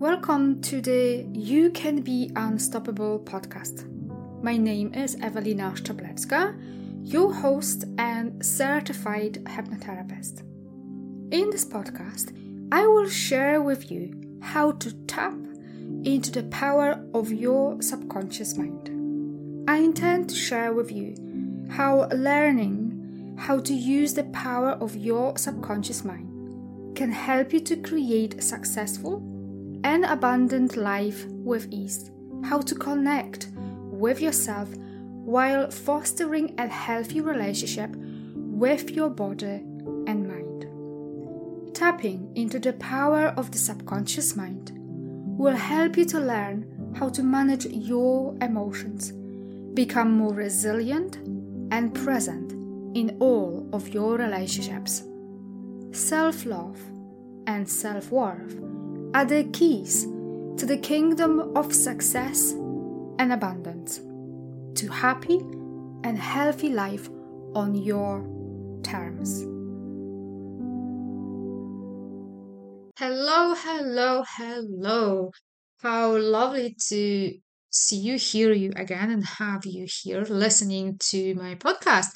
Welcome to the You Can Be Unstoppable podcast. My name is Evelina Szczeblecka, your host and certified hypnotherapist. In this podcast, I will share with you how to tap into the power of your subconscious mind. I intend to share with you how learning how to use the power of your subconscious mind can help you to create a successful and abundant life with ease, how to connect with yourself while fostering a healthy relationship with your body and mind. Tapping into the power of the subconscious mind will help you to learn how to manage your emotions, become more resilient and present in all of your relationships. Self love and self worth are the keys to the kingdom of success and abundance, to happy and healthy life on your terms. Hello, hello, hello. How lovely to see you, hear you again, and have you here listening to my podcast.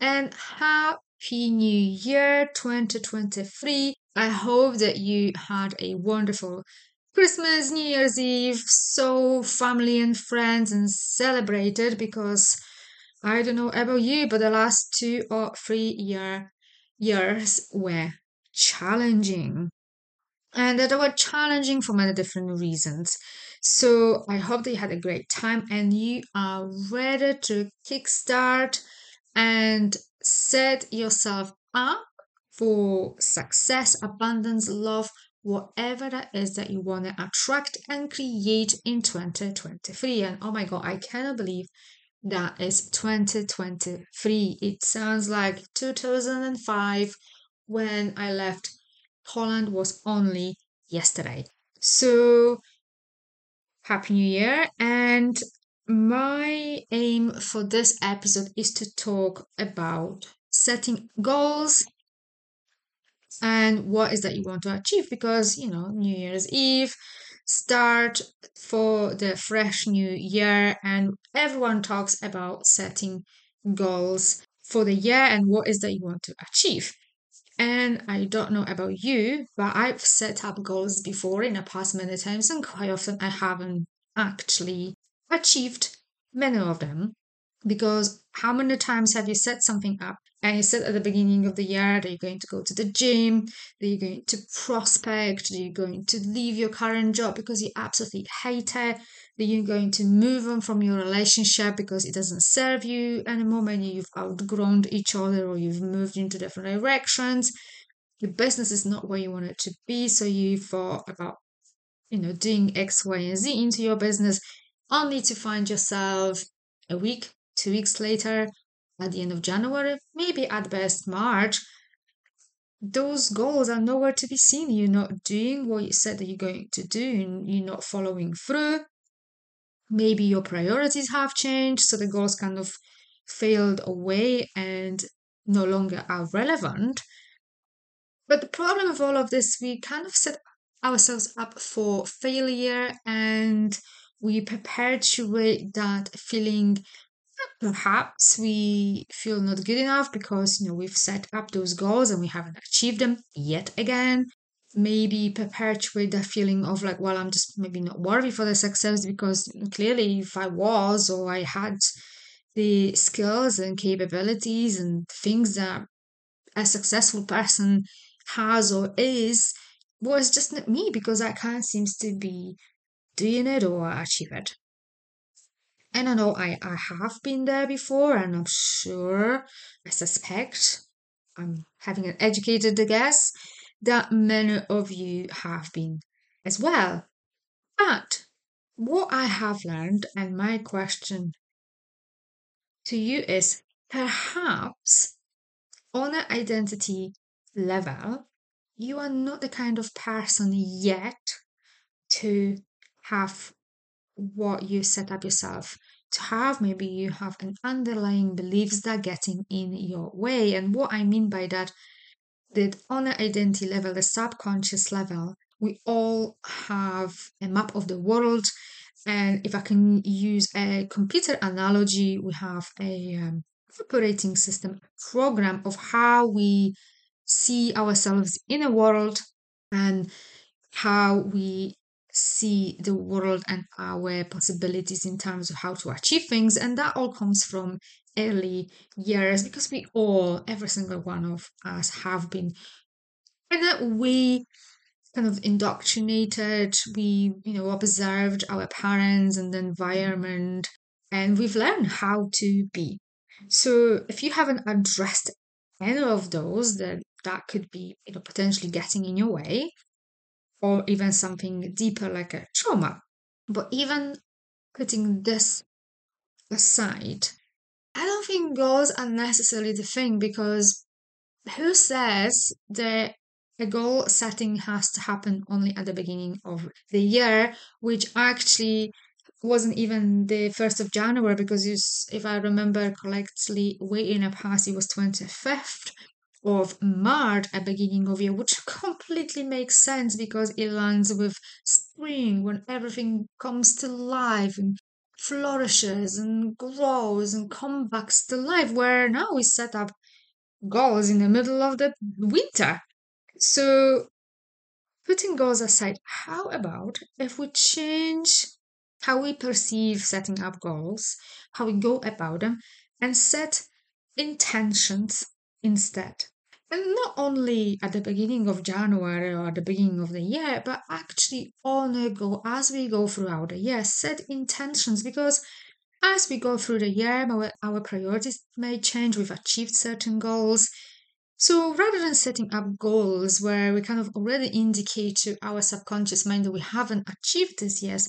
And happy new year 2023. I hope that you had a wonderful Christmas, New Year's Eve, so family and friends and celebrated because I don't know about you, but the last two or three year years were challenging. And they were challenging for many different reasons. So I hope that you had a great time and you are ready to kickstart and set yourself up for success, abundance, love, whatever that is that you want to attract and create in 2023. And oh my God, I cannot believe that is 2023. It sounds like 2005 when I left Holland was only yesterday. So, Happy New Year! And my aim for this episode is to talk about setting goals and what is that you want to achieve because you know new year's eve start for the fresh new year and everyone talks about setting goals for the year and what is that you want to achieve. And i don't know about you but i've set up goals before in the past many times and quite often i haven't actually achieved many of them because how many times have you set something up? And you said at the beginning of the year that you're going to go to the gym, that you're going to prospect, that you're going to leave your current job because you absolutely hate it, that you're going to move on from your relationship because it doesn't serve you anymore, maybe you've outgrown each other or you've moved into different directions. Your business is not where you want it to be, so you thought about, you know, doing X, Y, and Z into your business, only to find yourself a week, two weeks later at the end of January, maybe at best March, those goals are nowhere to be seen. You're not doing what you said that you're going to do, and you're not following through. Maybe your priorities have changed, so the goals kind of failed away and no longer are relevant. But the problem with all of this, we kind of set ourselves up for failure and we perpetuate that feeling perhaps we feel not good enough because you know we've set up those goals and we haven't achieved them yet again. Maybe perpetuate the feeling of like well i'm just maybe not worthy for the success because clearly if i was or i had the skills and capabilities and things that a successful person has or is was just not me because i can't seems to be doing it or achieve it and I know I, I have been there before, and I'm sure, I suspect, I'm having an educated guess, that many of you have been as well. But what I have learned, and my question to you is perhaps on an identity level, you are not the kind of person yet to have what you set up yourself to have. Maybe you have an underlying beliefs that getting in your way. And what I mean by that that on an identity level, the subconscious level, we all have a map of the world. And if I can use a computer analogy, we have a um, operating system program of how we see ourselves in a world and how we see the world and our possibilities in terms of how to achieve things. And that all comes from early years because we all, every single one of us, have been in a way kind of indoctrinated. We, you know, observed our parents and the environment, and we've learned how to be. So if you haven't addressed any of those, then that could be, you know, potentially getting in your way or even something deeper like a trauma. But even putting this aside, I don't think goals are necessarily the thing because who says that a goal setting has to happen only at the beginning of the year, which actually wasn't even the 1st of January because if I remember correctly, way in the past it was 25th of March at beginning of year, which completely makes sense because it lands with spring when everything comes to life and flourishes and grows and comes back to life. Where now we set up goals in the middle of the winter. So putting goals aside, how about if we change how we perceive setting up goals, how we go about them, and set intentions instead. And not only at the beginning of January or the beginning of the year, but actually on a go as we go throughout the year, set intentions because as we go through the year, our, our priorities may change. We've achieved certain goals. So rather than setting up goals where we kind of already indicate to our subconscious mind that we haven't achieved this yet,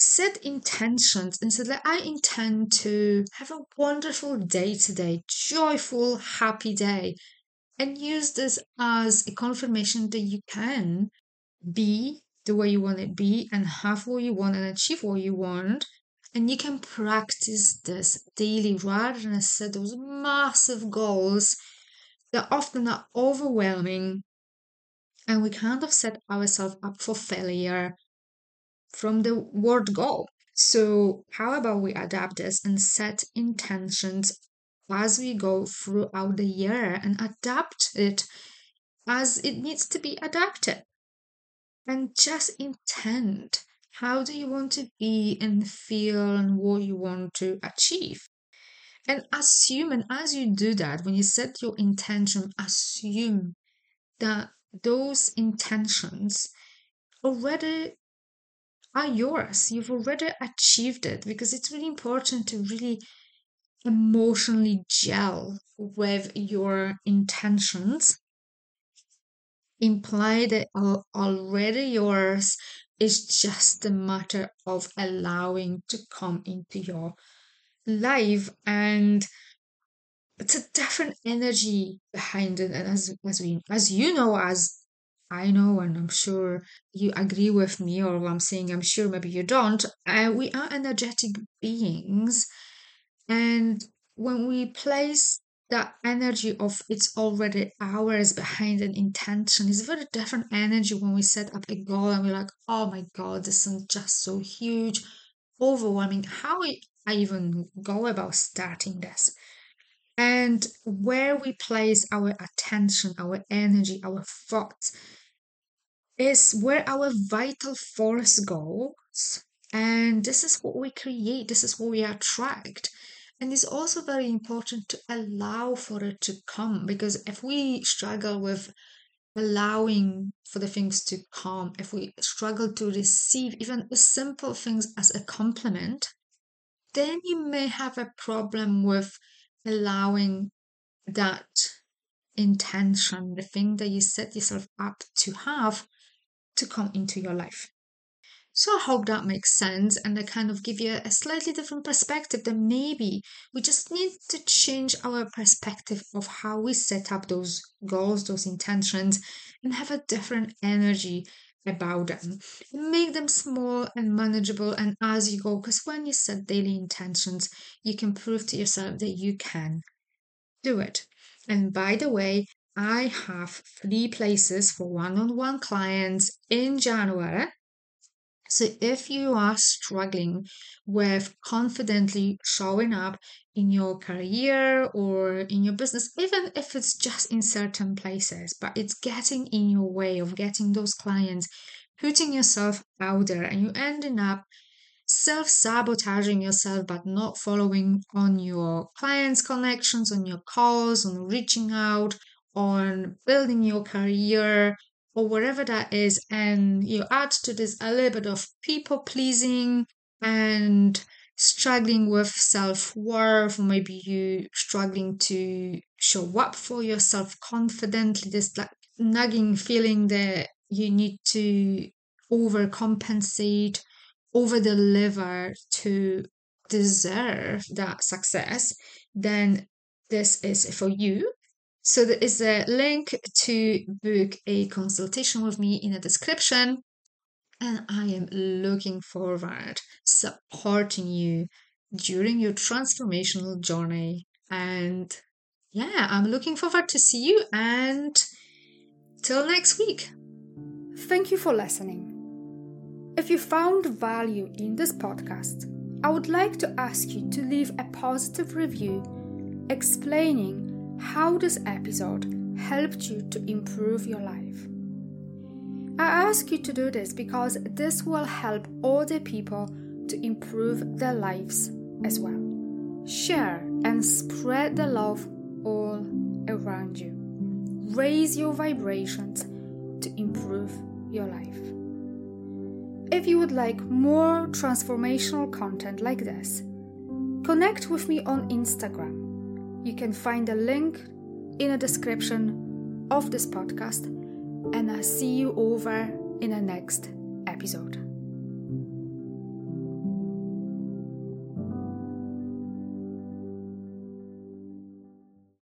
set intentions and say that I intend to have a wonderful day today, joyful, happy day, and use this as a confirmation that you can be the way you want to be and have what you want and achieve what you want. And you can practice this daily rather than set those massive goals that often are overwhelming and we kind of set ourselves up for failure from the word go. So, how about we adapt this and set intentions as we go throughout the year and adapt it as it needs to be adapted? And just intend how do you want to be and feel and what you want to achieve? And assume, and as you do that, when you set your intention, assume that those intentions already are yours. You've already achieved it because it's really important to really emotionally gel with your intentions. Imply that already yours. It's just a matter of allowing to come into your life and it's a different energy behind it and as as we as you know as I know, and I'm sure you agree with me, or I'm saying I'm sure maybe you don't. Uh, we are energetic beings, and when we place that energy of it's already ours behind an intention is very different energy when we set up a goal and we're like, oh my god, this is just so huge, overwhelming. How I even go about starting this? And where we place our attention, our energy, our thoughts is where our vital force goes. And this is what we create, this is what we attract. And it's also very important to allow for it to come because if we struggle with allowing for the things to come, if we struggle to receive even simple things as a compliment, then you may have a problem with allowing that intention, the thing that you set yourself up to have, to come into your life. So I hope that makes sense and I kind of give you a slightly different perspective that maybe we just need to change our perspective of how we set up those goals, those intentions, and have a different energy about them. Make them small and manageable and as you go, because when you set daily intentions, you can prove to yourself that you can do it. And by the way, I have three places for one on one clients in January. So if you are struggling with confidently showing up in your career or in your business, even if it's just in certain places, but it's getting in your way of getting those clients, putting yourself out there, and you ending up self sabotaging yourself, but not following on your clients' connections, on your calls, on reaching out, on building your career, or whatever that is, and you add to this a little bit of people pleasing and struggling with self worth, maybe you struggling to show up for yourself confidently, this like nagging feeling that you need to overcompensate, over deliver to deserve that success, then this is for you. So there is a link to book a consultation with me in the description. And I am looking forward supporting you during your transformational journey. And yeah, I'm looking forward to see you and till next week. Thank you for listening. If you found value in this podcast, I would like to ask you to leave a positive review explaining how this episode helped you to improve your life. I ask you to do this because this will help other people to improve their lives as well. Share and spread the love all around you. Raise your vibrations to improve your life. If you would like more transformational content like this, connect with me on Instagram you can find a link in the description of this podcast, and I'll see you over in the next episode.